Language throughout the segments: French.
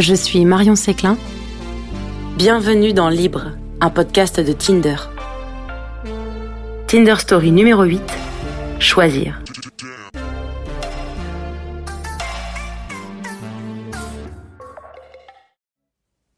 je suis Marion Séclin. Bienvenue dans Libre, un podcast de Tinder. Tinder Story numéro 8, choisir.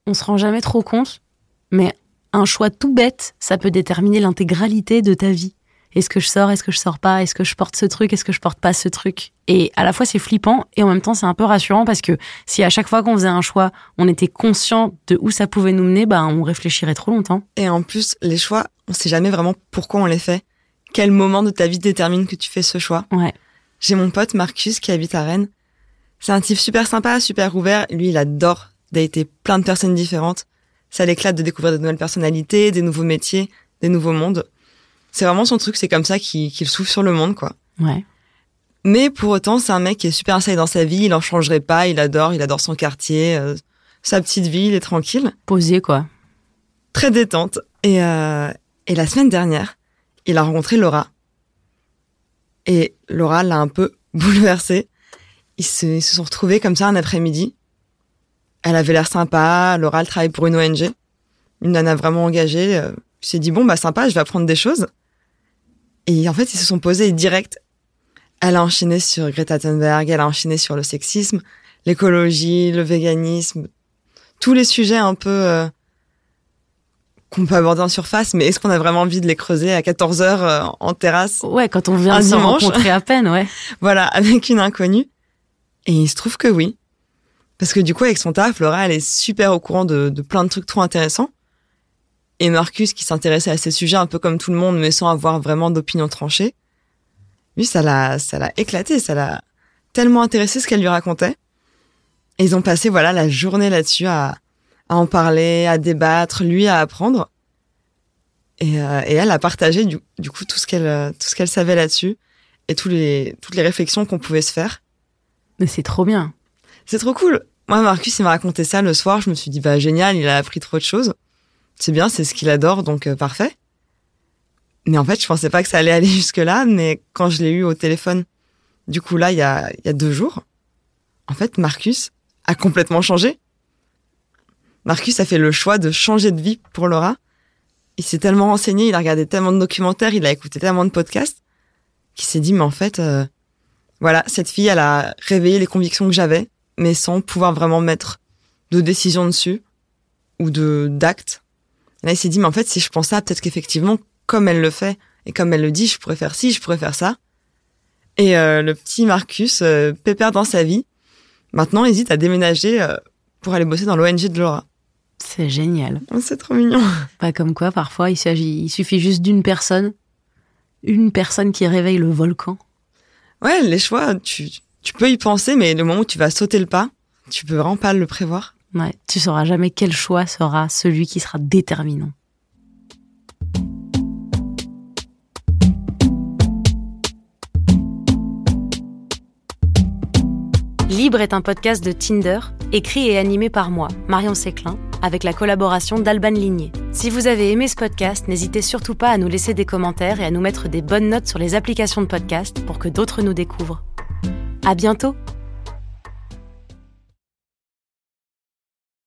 On se rend jamais trop compte, mais un choix tout bête, ça peut déterminer l'intégralité de ta vie. Est-ce que je sors, est-ce que je sors pas, est-ce que je porte ce truc, est-ce que je porte pas ce truc? Et à la fois c'est flippant et en même temps c'est un peu rassurant parce que si à chaque fois qu'on faisait un choix, on était conscient de où ça pouvait nous mener, bah on réfléchirait trop longtemps. Et en plus, les choix, on sait jamais vraiment pourquoi on les fait. Quel moment de ta vie détermine que tu fais ce choix? Ouais. J'ai mon pote Marcus qui habite à Rennes. C'est un type super sympa, super ouvert. Lui, il adore dater plein de personnes différentes. Ça l'éclate de découvrir de nouvelles personnalités, des nouveaux métiers, des nouveaux mondes. C'est vraiment son truc, c'est comme ça qu'il souffle sur le monde, quoi. Ouais. Mais pour autant, c'est un mec qui est super installé dans sa vie, il en changerait pas, il adore, il adore son quartier, euh, sa petite vie, il est tranquille, Posé quoi. très détente. Et, euh, et la semaine dernière, il a rencontré Laura. Et Laura l'a un peu bouleversé. Ils se, ils se sont retrouvés comme ça un après-midi. Elle avait l'air sympa, Laura elle travaille pour une ONG, une nana vraiment engagée. euh, Il s'est dit bon bah sympa, je vais apprendre des choses. Et en fait ils se sont posés direct. Elle a enchaîné sur Greta Thunberg, elle a enchaîné sur le sexisme, l'écologie, le véganisme, tous les sujets un peu euh, qu'on peut aborder en surface, mais est-ce qu'on a vraiment envie de les creuser à 14 heures euh, en terrasse? Ouais, quand on vient de se rencontrer à peine, ouais. voilà, avec une inconnue. Et il se trouve que oui. Parce que du coup, avec son taf, Laura, elle est super au courant de, de plein de trucs trop intéressants. Et Marcus, qui s'intéressait à ces sujets un peu comme tout le monde, mais sans avoir vraiment d'opinion tranchée, lui, ça l'a, ça l'a éclaté, ça l'a tellement intéressé ce qu'elle lui racontait. Et ils ont passé, voilà, la journée là-dessus à, à en parler, à débattre, lui à apprendre. Et, euh, et elle a partagé du, du coup tout ce qu'elle, tout ce qu'elle savait là-dessus et tous les, toutes les réflexions qu'on pouvait se faire. Mais c'est trop bien. C'est trop cool. Moi, Marcus, il m'a raconté ça le soir. Je me suis dit, bah, génial, il a appris trop de choses. C'est bien, c'est ce qu'il adore, donc euh, parfait. Mais en fait, je pensais pas que ça allait aller jusque-là, mais quand je l'ai eu au téléphone, du coup, là, il y a, y a deux jours, en fait, Marcus a complètement changé. Marcus a fait le choix de changer de vie pour Laura. Il s'est tellement renseigné, il a regardé tellement de documentaires, il a écouté tellement de podcasts, qu'il s'est dit, mais en fait, euh, voilà, cette fille, elle a réveillé les convictions que j'avais, mais sans pouvoir vraiment mettre de décision dessus ou de d'acte. Et Là, il s'est dit, mais en fait, si je pense ça, peut-être qu'effectivement, comme elle le fait et comme elle le dit, je pourrais faire ci, je pourrais faire ça. Et euh, le petit Marcus, euh, pépère dans sa vie, maintenant hésite à déménager euh, pour aller bosser dans l'ONG de Laura. C'est génial. Oh, c'est trop mignon. Pas comme quoi, parfois, il s'agit, il suffit juste d'une personne. Une personne qui réveille le volcan. Ouais, les choix, tu, tu peux y penser, mais le moment où tu vas sauter le pas, tu peux vraiment pas le prévoir. Ouais. Tu sauras jamais quel choix sera celui qui sera déterminant. Libre est un podcast de Tinder, écrit et animé par moi, Marion Séclin, avec la collaboration d'Alban Ligné. Si vous avez aimé ce podcast, n'hésitez surtout pas à nous laisser des commentaires et à nous mettre des bonnes notes sur les applications de podcast pour que d'autres nous découvrent. À bientôt!